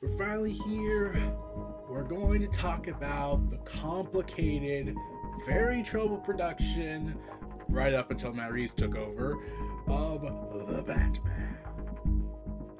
we're finally here. We're going to talk about the complicated, very troubled production, right up until Matt Reeves took over, of The Batman.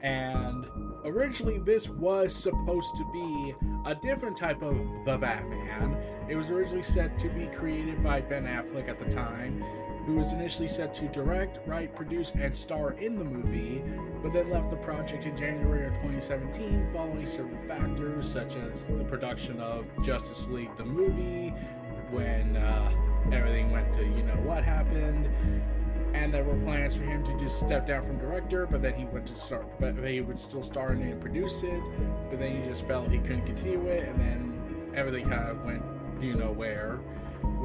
And originally, this was supposed to be a different type of The Batman. It was originally set to be created by Ben Affleck at the time, who was initially set to direct, write, produce, and star in the movie, but then left the project in January of 2017 following several factors such as the production of Justice League the movie, when uh, everything went to you know what happened and there were plans for him to just step down from director, but then he went to start, but he would still star in it and produce it, but then he just felt he couldn't continue it, and then everything kind of went, you know, where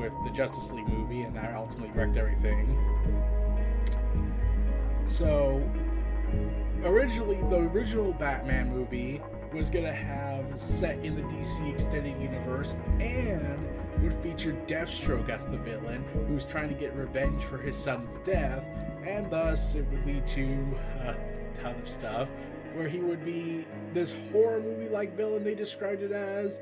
with the Justice League movie, and that ultimately wrecked everything. So, originally, the original Batman movie was gonna have set in the DC extended universe and would feature Deathstroke as the villain, who was trying to get revenge for his son's death, and thus it would lead to a ton of stuff where he would be this horror movie like villain they described it as.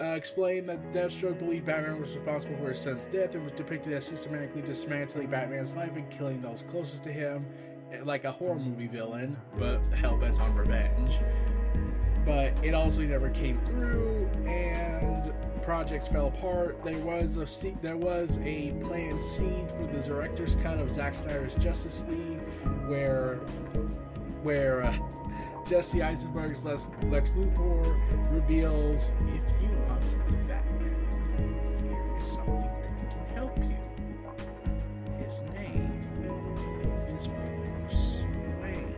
Uh, explained that Deathstroke believed Batman was responsible for his son's death and was depicted as systematically dismantling Batman's life and killing those closest to him, like a horror movie villain, but hell bent on revenge. But it also never came through, and projects fell apart. There was a there was a planned scene for the director's cut of Zack Snyder's Justice League, where where uh, Jesse Eisenberg's Lex, Luthor reveals, "If you want to be Batman, here is something that can help you. His name is Bruce Wayne."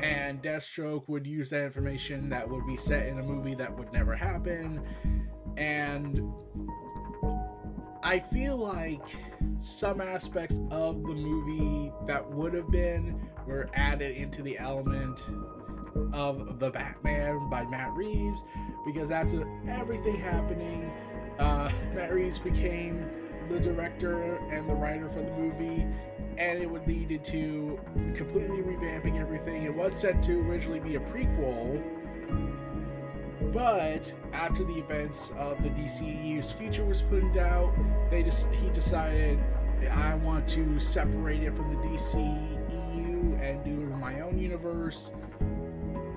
And Deathstroke would use that information that would be set in a movie that would never happen and I feel like some aspects of the movie that would have been were added into the element of the Batman by Matt Reeves because that's everything happening. Uh, Matt Reeves became the director and the writer for the movie, and it would lead to completely revamping everything. It was set to originally be a prequel but after the events of the DCEU's future was put in doubt, they just he decided I want to separate it from the DCEU and do my own universe.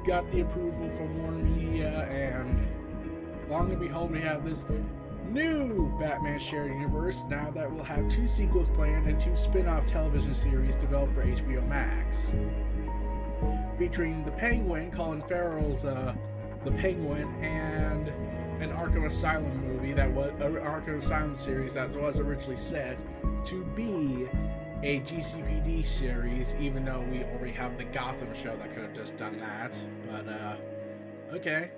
Got the approval from Warner Media, and long and behold, we have this new Batman shared universe now that will have two sequels planned and two spin off television series developed for HBO Max. Featuring the Penguin, Colin Farrell's uh, the Penguin, and an Arkham Asylum movie that was an Arkham Asylum series that was originally set to be a GCPD series, even though we already have the Gotham show that could have just done that. But uh, okay.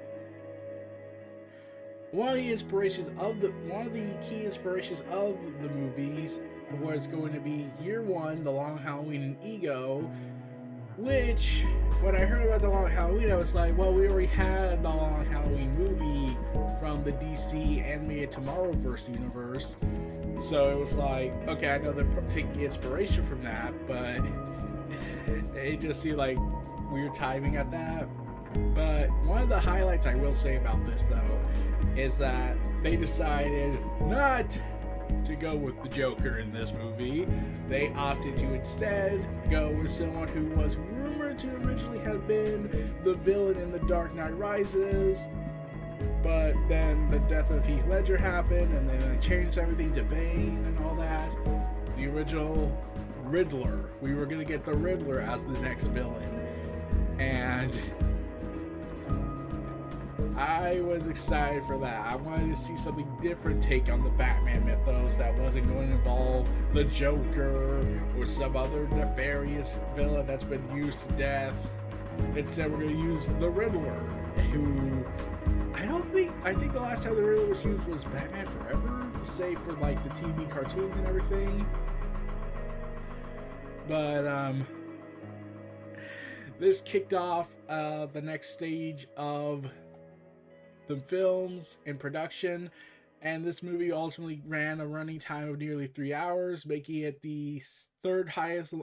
One of the inspirations of the one of the key inspirations of the movies was going to be Year One, The Long Halloween, and Ego, which, when I heard about the Long Halloween, I was like, well, we already had the Long Halloween movie from the DC animated Tomorrowverse universe. So it was like, okay, I know they're taking inspiration from that, but it just seemed like weird timing at that. But one of the highlights I will say about this, though, is that they decided not to go with the Joker in this movie. They opted to instead go with someone who was rumored to originally have been the villain in The Dark Knight Rises. But then the death of Heath Ledger happened, and then they changed everything to Bane and all that. The original Riddler. We were gonna get the Riddler as the next villain. And I was excited for that. I wanted to see something different take on the Batman mythos that wasn't going to involve the Joker or some other nefarious villain that's been used to death. Instead, we're going to use the Riddler, who I don't think I think the last time the Riddler was used was Batman Forever, save for like the TV cartoons and everything. But um, this kicked off uh, the next stage of the films and production. And this movie ultimately ran a running time of nearly three hours, making it the third highest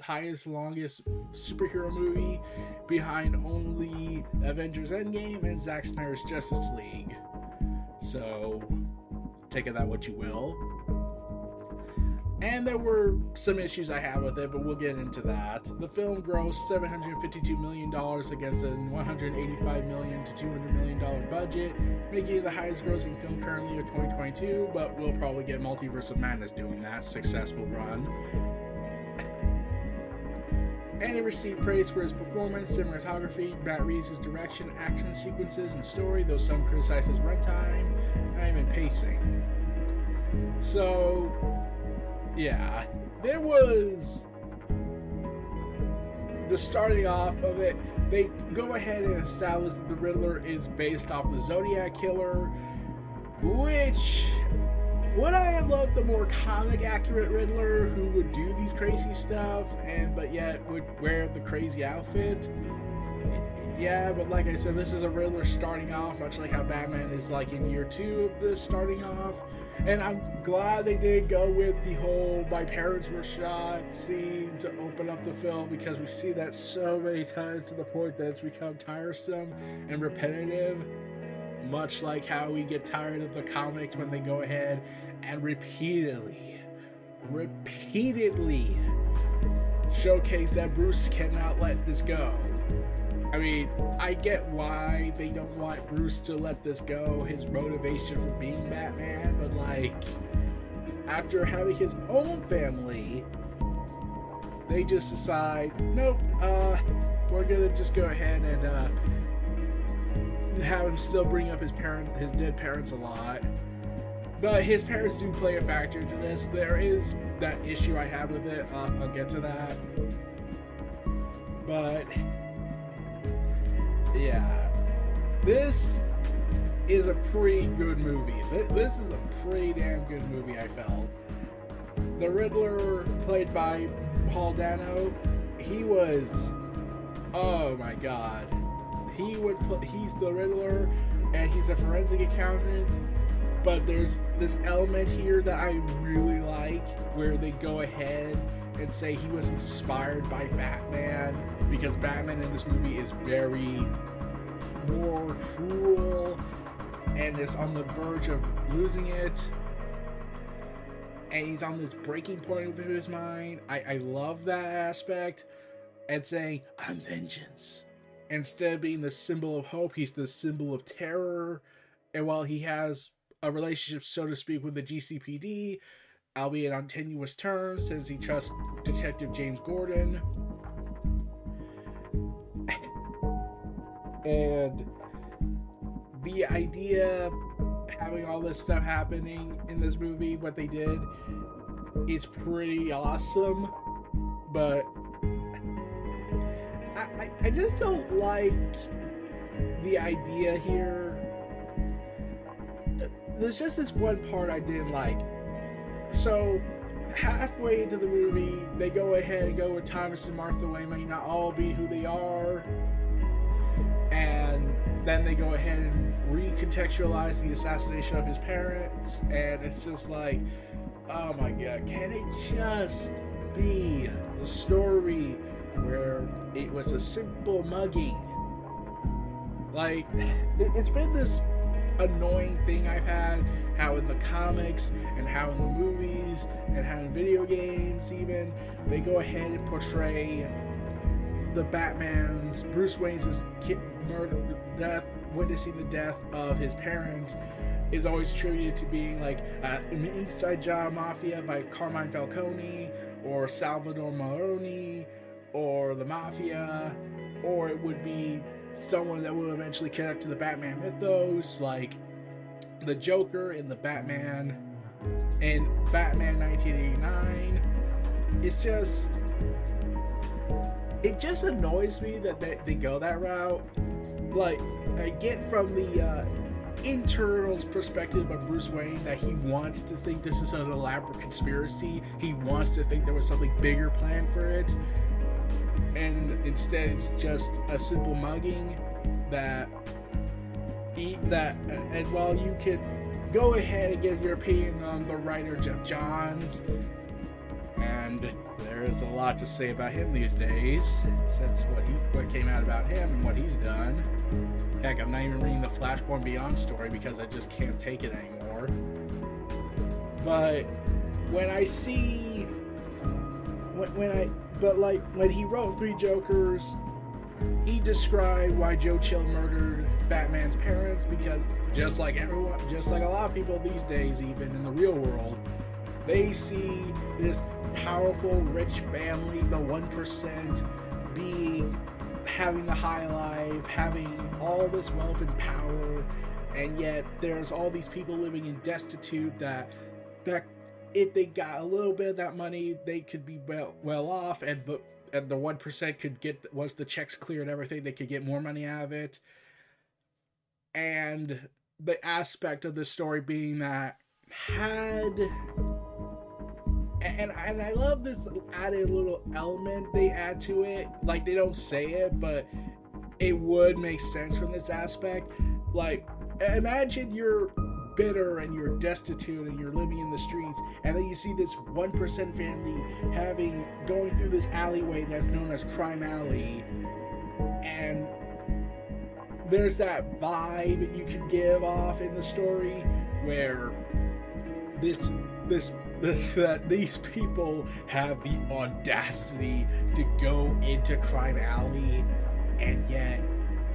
highest, longest superhero movie behind only Avengers Endgame and Zack Snyder's Justice League. So, take it that what you will. And there were some issues I had with it, but we'll get into that. The film grossed $752 million against a 185 million to $200 million budget, making it the highest grossing film currently of 2022, but we'll probably get Multiverse of Madness doing that successful run. And it received praise for his performance, cinematography, Matt Reeves' direction, action sequences, and story, though some criticized his runtime, time, and pacing. So, yeah, there was the starting off of it. They go ahead and establish that the Riddler is based off the Zodiac Killer, which would I have loved the more comic accurate Riddler who would do these crazy stuff and but yet would wear the crazy outfit? Yeah, but like I said, this is a Riddler starting off, much like how Batman is like in year two of this starting off. And I'm glad they did go with the whole my parents were shot scene to open up the film because we see that so many times to the point that it's become tiresome and repetitive. Much like how we get tired of the comics when they go ahead and repeatedly, repeatedly showcase that Bruce cannot let this go. I mean, I get why they don't want Bruce to let this go, his motivation for being Batman, but like, after having his own family, they just decide, nope, uh, we're gonna just go ahead and uh, have him still bring up his parent, his dead parents a lot. But his parents do play a factor to this. There is that issue I have with it. Uh, I'll get to that. But yeah, this is a pretty good movie. This is a pretty damn good movie. I felt the Riddler, played by Paul Dano, he was, oh my god, he would put. He's the Riddler, and he's a forensic accountant. But there's this element here that I really like, where they go ahead and say he was inspired by Batman because Batman in this movie is very more cruel and is on the verge of losing it. And he's on this breaking point of his mind. I, I love that aspect. And saying, I'm vengeance. Instead of being the symbol of hope, he's the symbol of terror. And while he has a relationship, so to speak, with the GCPD, albeit on tenuous terms, since he trusts Detective James Gordon. and the idea of having all this stuff happening in this movie, what they did, is pretty awesome. But I, I, just don't like the idea here. There's just this one part I didn't like so halfway into the movie, they go ahead and go with Thomas and Martha Wayne may not all be who they are. And then they go ahead and recontextualize the assassination of his parents. And it's just like, oh my god, can it just be the story where it was a simple mugging? Like, it's been this annoying thing I've had. How in the comics and how in the movies and how in video games, even they go ahead and portray the Batman's Bruce Wayne's murder, death, witnessing the death of his parents is always attributed to being like an inside job mafia by Carmine Falcone or Salvador Maroni or the mafia, or it would be someone that will eventually connect to the Batman mythos, like the Joker in the Batman and Batman 1989. It's just it just annoys me that they, they go that route. Like I get from the uh, internal's perspective of Bruce Wayne that he wants to think this is an elaborate conspiracy. He wants to think there was something bigger planned for it and instead it's just a simple mugging that eat that and while you could go ahead and give your opinion on the writer Geoff Johns and there is a lot to say about him these days since what he what came out about him and what he's done. Heck, I'm not even reading the Flashpoint Beyond story because I just can't take it anymore. But when I see when, when I but like when he wrote Three Jokers, he described why Joe Chill murdered Batman's parents because just like everyone, just like a lot of people these days, even in the real world, they see this powerful, rich family, the one percent, being having the high life, having all this wealth and power, and yet there's all these people living in destitute that that if they got a little bit of that money, they could be well well off, and the and the one percent could get once the checks clear and everything, they could get more money out of it. And the aspect of the story being that had and and I love this added little element they add to it. Like they don't say it, but it would make sense from this aspect. Like imagine you're bitter and you're destitute and you're living in the streets and then you see this 1% family having going through this alleyway that's known as crime alley and there's that vibe you can give off in the story where this this this that these people have the audacity to go into crime alley and yet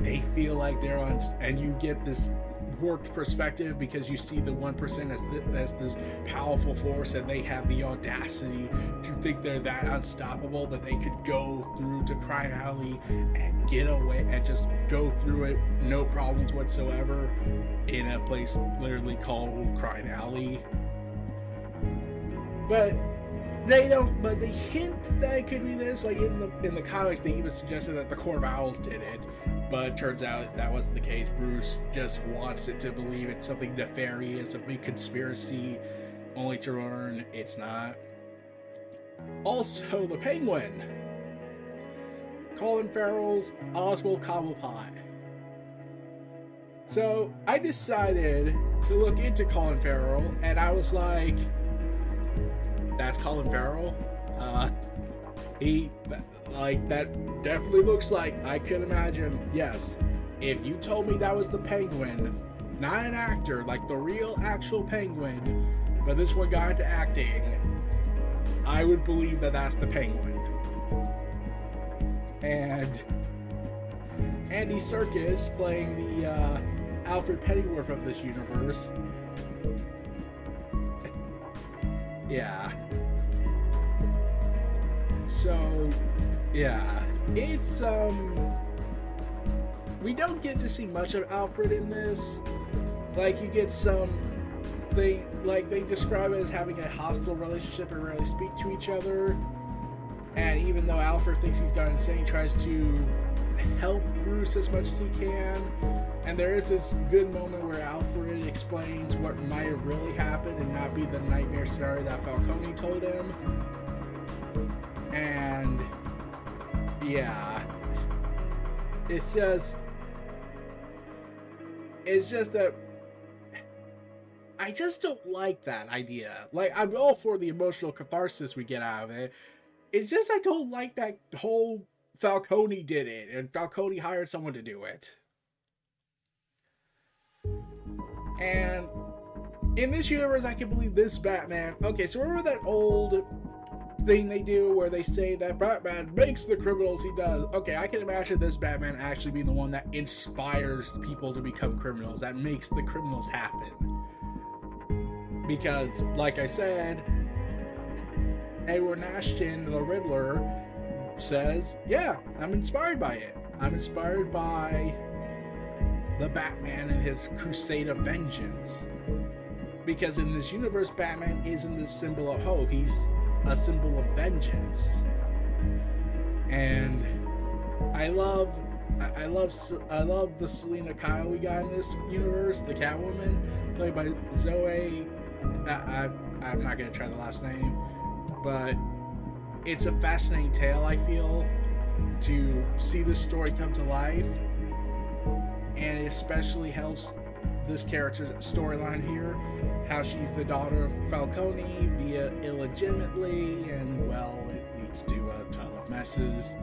they feel like they're on and you get this warped perspective because you see the 1% as, th- as this powerful force and they have the audacity to think they're that unstoppable that they could go through to Crime Alley and get away and just go through it no problems whatsoever in a place literally called Crime Alley. But they don't but they hint that it could be this like in the in the comics they even suggested that the Court of Owls did it but turns out that wasn't the case. Bruce just wants it to believe it's something nefarious, a big conspiracy, only to learn it's not. Also, the Penguin. Colin Farrell's Oswald Cobblepot. So I decided to look into Colin Farrell, and I was like, "That's Colin Farrell." Uh, he like that definitely looks like I could imagine. Yes, if you told me that was the Penguin, not an actor, like the real actual Penguin, but this one got into acting, I would believe that that's the Penguin. And Andy Serkis playing the uh, Alfred Pennyworth of this universe. yeah. So yeah, it's um, we don't get to see much of Alfred in this. Like you get some, they like they describe it as having a hostile relationship and rarely speak to each other. And even though Alfred thinks he's gone insane, he tries to help Bruce as much as he can. And there is this good moment where Alfred explains what might have really happened and not be the nightmare scenario that Falcone told him. And yeah. It's just. It's just that. I just don't like that idea. Like, I'm all for the emotional catharsis we get out of it. It's just I don't like that whole Falcone did it and Falcone hired someone to do it. And in this universe, I can believe this Batman. Okay, so remember that old thing they do where they say that Batman makes the criminals he does. Okay, I can imagine this Batman actually being the one that inspires people to become criminals, that makes the criminals happen. Because, like I said, Edward Nashton, the Riddler, says, Yeah, I'm inspired by it. I'm inspired by the Batman and his crusade of vengeance. Because in this universe, Batman isn't the symbol of hope. He's a symbol of vengeance. And I love I love I love the Selina Kyle we got in this universe, the Catwoman, played by Zoe. I, I I'm not gonna try the last name, but it's a fascinating tale. I feel to see this story come to life, and it especially helps this character's storyline here, how she's the daughter of Falcone via illegitimately, and well, it leads to uh, a ton of messes.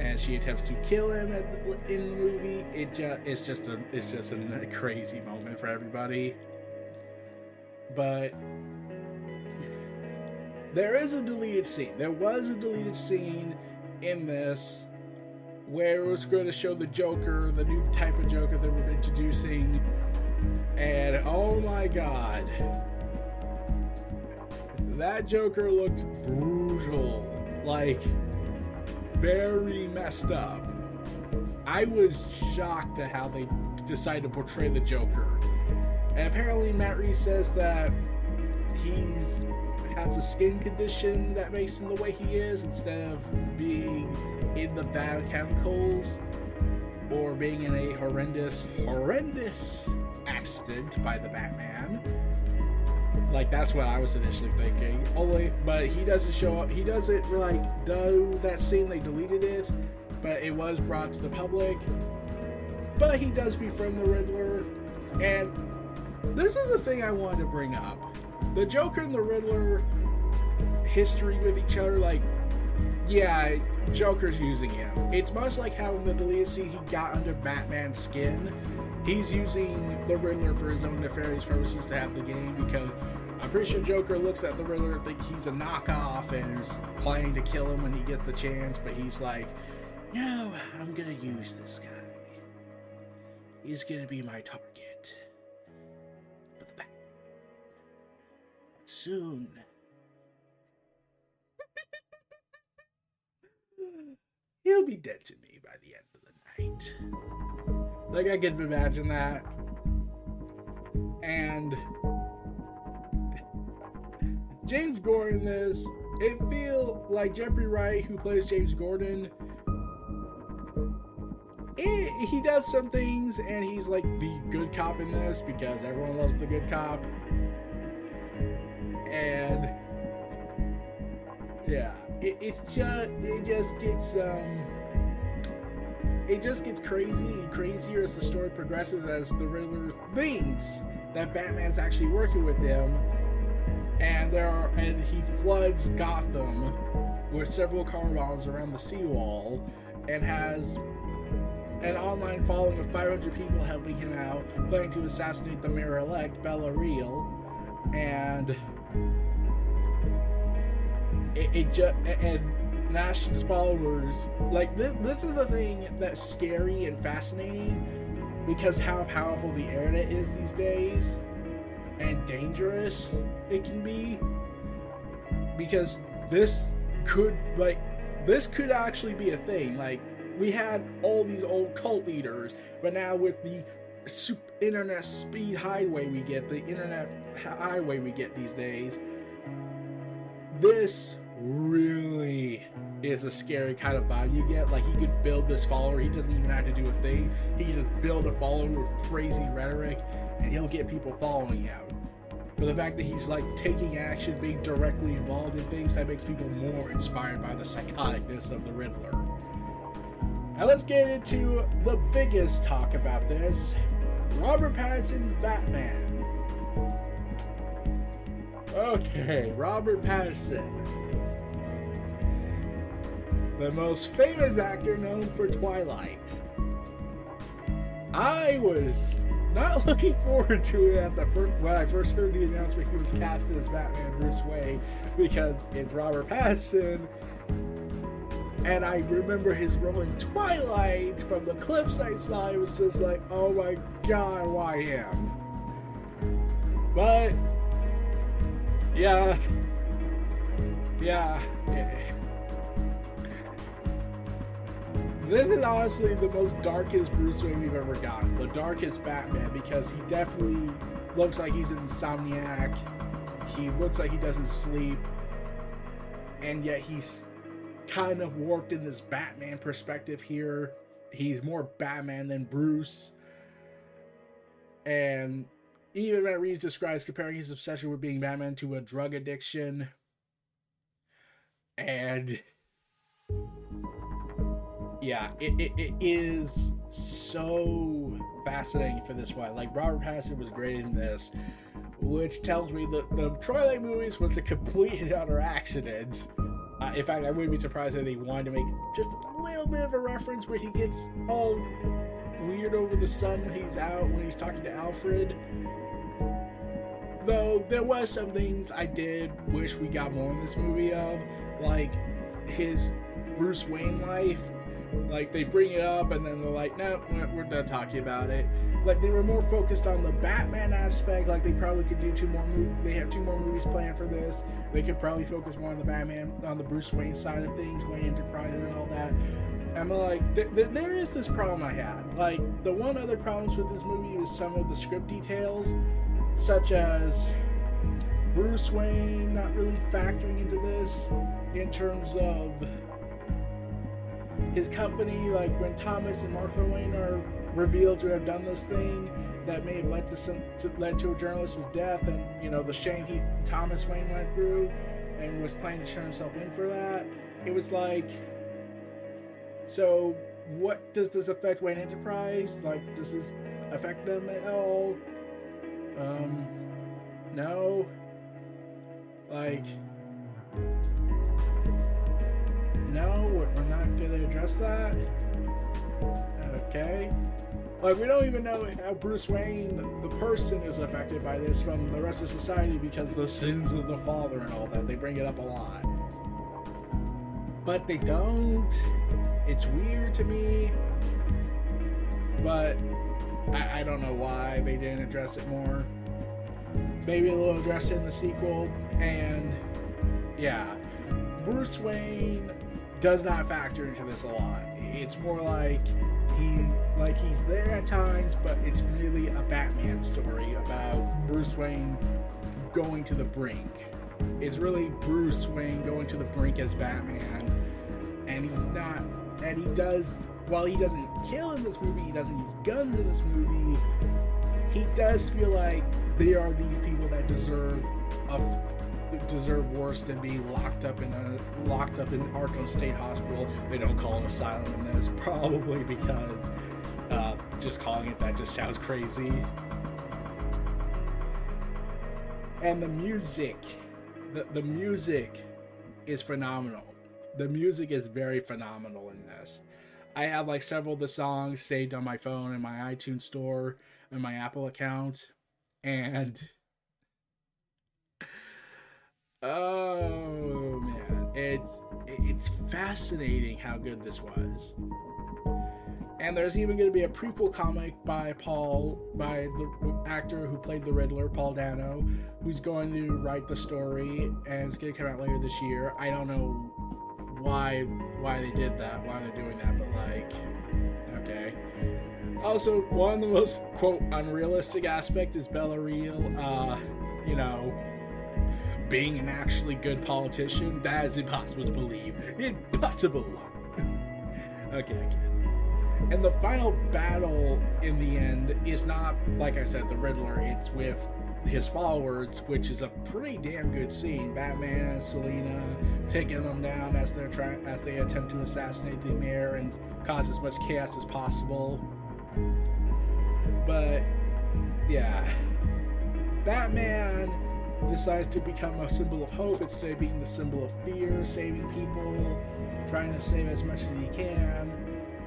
And she attempts to kill him the, in the movie. It just it's just a it's just a crazy moment for everybody. But there is a deleted scene. There was a deleted scene in this where it was going to show the Joker, the new type of Joker that we're introducing. And oh my god, that Joker looked brutal. Like, very messed up. I was shocked at how they decided to portray the Joker. And apparently, Matt Reeves says that he's has a skin condition that makes him the way he is instead of being in the of chemicals or being in a horrendous, horrendous accident by the Batman. Like that's what I was initially thinking. Only, but he doesn't show up. He doesn't like do that scene. They deleted it, but it was brought to the public. But he does befriend the Riddler, and this is the thing I wanted to bring up the Joker and the Riddler history with each other, like, yeah, Joker's using him. It's much like how in the scene he got under Batman's skin. He's using the Riddler for his own nefarious purposes to have the game because I'm pretty sure Joker looks at the Riddler and think he's a knockoff and is planning to kill him when he gets the chance, but he's like, no, I'm gonna use this guy. He's gonna be my target. soon. He'll be dead to me by the end of the night. Like, I can imagine that. And James Gordon, this, it feel like Jeffrey Wright, who plays James Gordon, it, he does some things and he's like the good cop in this because everyone loves the good cop and yeah, it, it's just it just gets um it just gets crazy and crazier as the story progresses as the Riddler thinks that Batman's actually working with him, and there are and he floods Gotham with several car bombs around the seawall, and has an online following of 500 people helping him out, planning to assassinate the mayor-elect Bella Real, and it, it just and Nash's followers like this. This is the thing that's scary and fascinating because how powerful the internet is these days and dangerous it can be. Because this could like this could actually be a thing. Like we had all these old cult leaders, but now with the internet speed highway we get, the internet highway we get these days, this really is a scary kind of vibe you get. Like he could build this follower, he doesn't even have to do a thing. He can just build a follower with crazy rhetoric, and he'll get people following him. But the fact that he's like taking action, being directly involved in things, that makes people more inspired by the psychoticness of the Riddler. Now let's get into the biggest talk about this Robert Pattinson's Batman. Okay, Robert Pattinson. The most famous actor known for Twilight. I was not looking forward to it at the first, when I first heard the announcement he was cast as Batman Bruce Wayne because it's Robert Pattinson. And I remember his role in Twilight from the clips I saw. It was just like, oh my god, why him? But yeah. Yeah. This is honestly the most darkest Bruce Wayne we've ever gotten. The darkest Batman because he definitely looks like he's insomniac. He looks like he doesn't sleep. And yet he's kind of warped in this Batman perspective here. He's more Batman than Bruce. And even Matt Reeves describes comparing his obsession with being Batman to a drug addiction. And yeah, it, it, it is so fascinating for this one. Like Robert Pattinson was great in this, which tells me that the Twilight movies was a complete and utter accident. Uh, in fact, I wouldn't be surprised if they wanted to make just a little bit of a reference where he gets all weird over the sun when he's out when he's talking to Alfred. Though there was some things I did wish we got more in this movie of, like his Bruce Wayne life. Like they bring it up and then they're like, no, we're done talking about it. Like they were more focused on the Batman aspect. Like they probably could do two more movies. They have two more movies planned for this. They could probably focus more on the Batman, on the Bruce Wayne side of things, Wayne Enterprises and all that. I'm like, th- th- there is this problem I had. Like the one other problems with this movie was some of the script details, such as Bruce Wayne not really factoring into this in terms of his company, like when Thomas and Martha Wayne are revealed to have done this thing that may have led to some to, led to a journalist's death, and you know the shame he Thomas Wayne went through, and was planning to turn himself in for that. It was like, so what does this affect Wayne Enterprise? Like, does this affect them at all? Um, no. Like, no, we're not gonna address that. Okay. Like, we don't even know how Bruce Wayne, the person, is affected by this from the rest of society because the sins of the father and all that. They bring it up a lot. But they don't. It's weird to me. But I, I don't know why they didn't address it more. Maybe they'll address it in the sequel. And yeah, Bruce Wayne does not factor into this a lot. It's more like he like he's there at times, but it's really a Batman story about Bruce Wayne going to the brink. It's really Bruce Wayne going to the brink as Batman, and he's not. And he does. While he doesn't kill in this movie, he doesn't use guns in this movie. He does feel like they are these people that deserve a deserve worse than being locked up in a locked up in Arkham State Hospital. They don't call it asylum in this, probably because uh, just calling it that just sounds crazy. And the music, the the music is phenomenal. The music is very phenomenal in this. I have like several of the songs saved on my phone in my iTunes store and my Apple account, and Oh man, it's it's fascinating how good this was. And there's even going to be a prequel comic by Paul, by the actor who played the Riddler, Paul Dano, who's going to write the story, and it's going to come out later this year. I don't know why why they did that, why they're doing that, but like, okay. Also, one of the most quote unrealistic aspect is Bella Real. Uh, you know, being an actually good politician, that is impossible to believe. Impossible! okay, I can. And the final battle in the end is not, like I said, the Riddler, it's with his followers, which is a pretty damn good scene. Batman Selina taking them down as they're trying as they attempt to assassinate the mayor and cause as much chaos as possible. But yeah. Batman decides to become a symbol of hope instead of being the symbol of fear, saving people, trying to save as much as he can.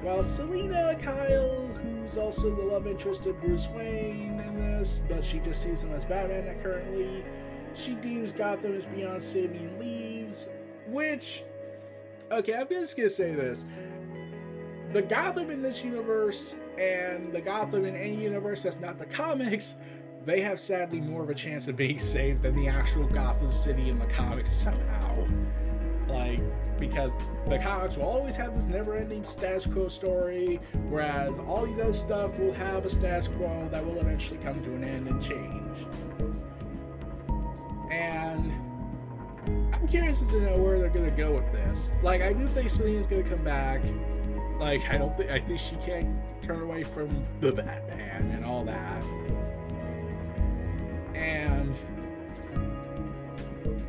While Selina Kyle, who's also the love interest of Bruce Wayne in this, but she just sees him as Batman currently, she deems Gotham as beyond saving and leaves, which, okay, I'm just gonna say this. The Gotham in this universe and the Gotham in any universe that's not the comics they have sadly more of a chance of being saved than the actual Gotham City in the comics somehow. Like, because the comics will always have this never ending status quo story, whereas all these other stuff will have a status quo that will eventually come to an end and change. And I'm curious to know where they're gonna go with this. Like, I do think Selina's gonna come back. Like, I don't think I think she can't turn away from the Batman and all that. And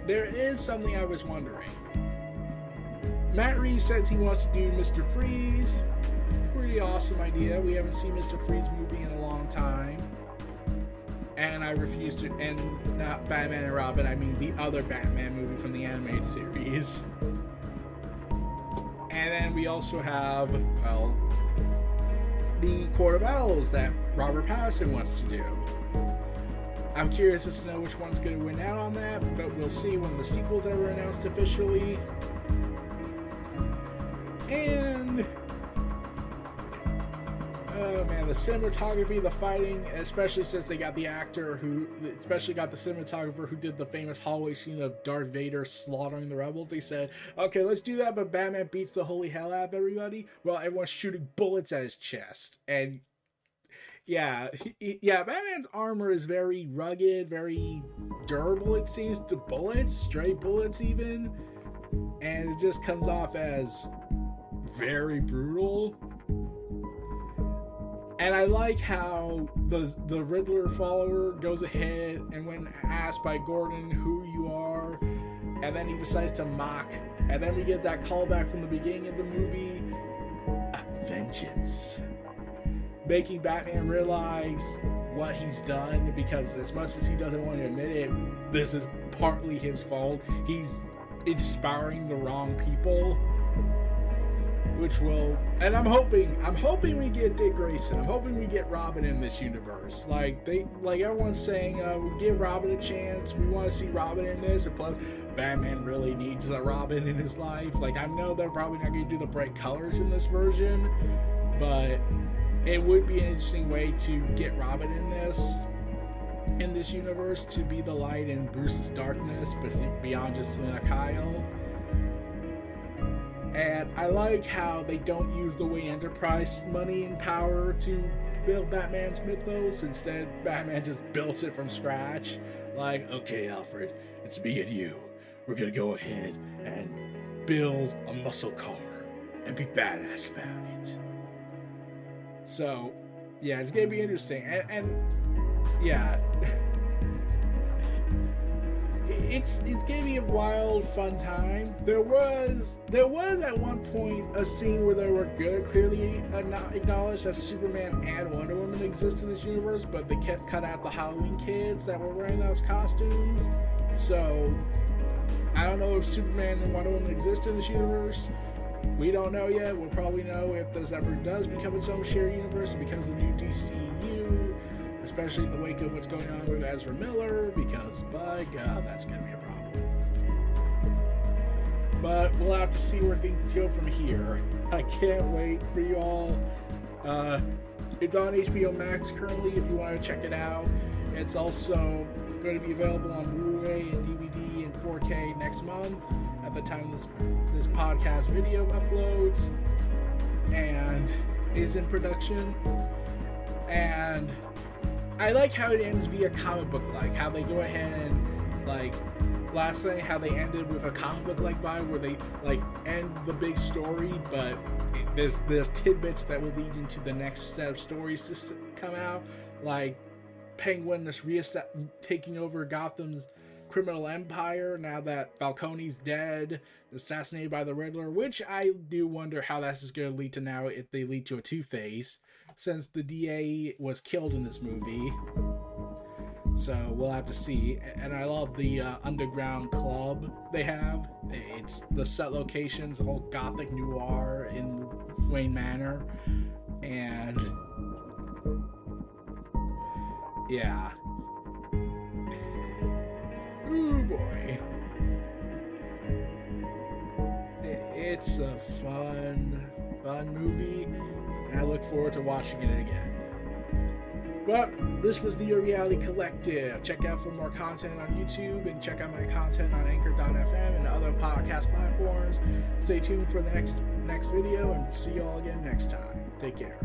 there is something I was wondering. Matt Reeves says he wants to do Mr. Freeze. Pretty awesome idea. We haven't seen Mr. Freeze movie in a long time. And I refuse to, and not Batman and Robin, I mean the other Batman movie from the animated series. And then we also have, well, the Court of Owls that Robert Pattinson wants to do. I'm curious as to know which one's going to win out on that, but we'll see when the sequel's ever announced officially. And oh man, the cinematography, the fighting, especially since they got the actor who, especially got the cinematographer who did the famous hallway scene of Darth Vader slaughtering the rebels. They said, "Okay, let's do that," but Batman beats the holy hell out of everybody while everyone's shooting bullets at his chest, and yeah, he, yeah, Batman's armor is very rugged, very durable. It seems to bullets, stray bullets, even, and it just comes off as very brutal. And I like how the the Riddler follower goes ahead and when asked by Gordon who you are, and then he decides to mock, and then we get that callback from the beginning of the movie, vengeance making Batman realize what he's done because as much as he doesn't want to admit it, this is partly his fault. He's inspiring the wrong people. Which will and I'm hoping I'm hoping we get Dick Grayson. I'm hoping we get Robin in this universe. Like they like everyone's saying, uh, we give Robin a chance. We want to see Robin in this, and plus Batman really needs a Robin in his life. Like I know they're probably not gonna do the bright colors in this version, but it would be an interesting way to get Robin in this in this universe to be the light in Bruce's darkness, but beyond just Selina Kyle. And I like how they don't use the Wayne Enterprise money and power to build Batman's mythos. Instead, Batman just built it from scratch. Like, okay, Alfred, it's me and you. We're gonna go ahead and build a muscle car and be badass about it. So, yeah, it's gonna be interesting, and, and yeah, it's it's gonna be a wild, fun time. There was there was at one point a scene where they were gonna clearly acknowledge that Superman and Wonder Woman exist in this universe, but they kept cut out the Halloween kids that were wearing those costumes. So I don't know if Superman and Wonder Woman exist in this universe. We don't know yet. We'll probably know if this ever does become its own shared universe. It becomes the new DCU, especially in the wake of what's going on with Ezra Miller, because by God, that's going to be a problem. But we'll have to see where things go from here. I can't wait for you all. Uh, it's on HBO Max currently if you want to check it out. It's also going to be available on Blu ray and DVD and 4K next month at the time this this podcast video uploads and is in production. And I like how it ends via comic book like, how they go ahead and like last night how they ended with a comic book like vibe where they like end the big story but there's there's tidbits that will lead into the next set of stories to come out like penguin is reast- taking over gotham's criminal empire now that Falcone's dead, assassinated by the Riddler, which I do wonder how that's going to lead to now if they lead to a Two Face, since the DA was killed in this movie. So we'll have to see. And I love the uh, underground club they have. It's the set locations, all gothic noir in Wayne Manor. And yeah, boy. It's a fun, fun movie, and I look forward to watching it again. But this was the Neo-Reality Collective. Check out for more content on YouTube and check out my content on Anchor.fm and other podcast platforms. Stay tuned for the next next video and see you all again next time. Take care.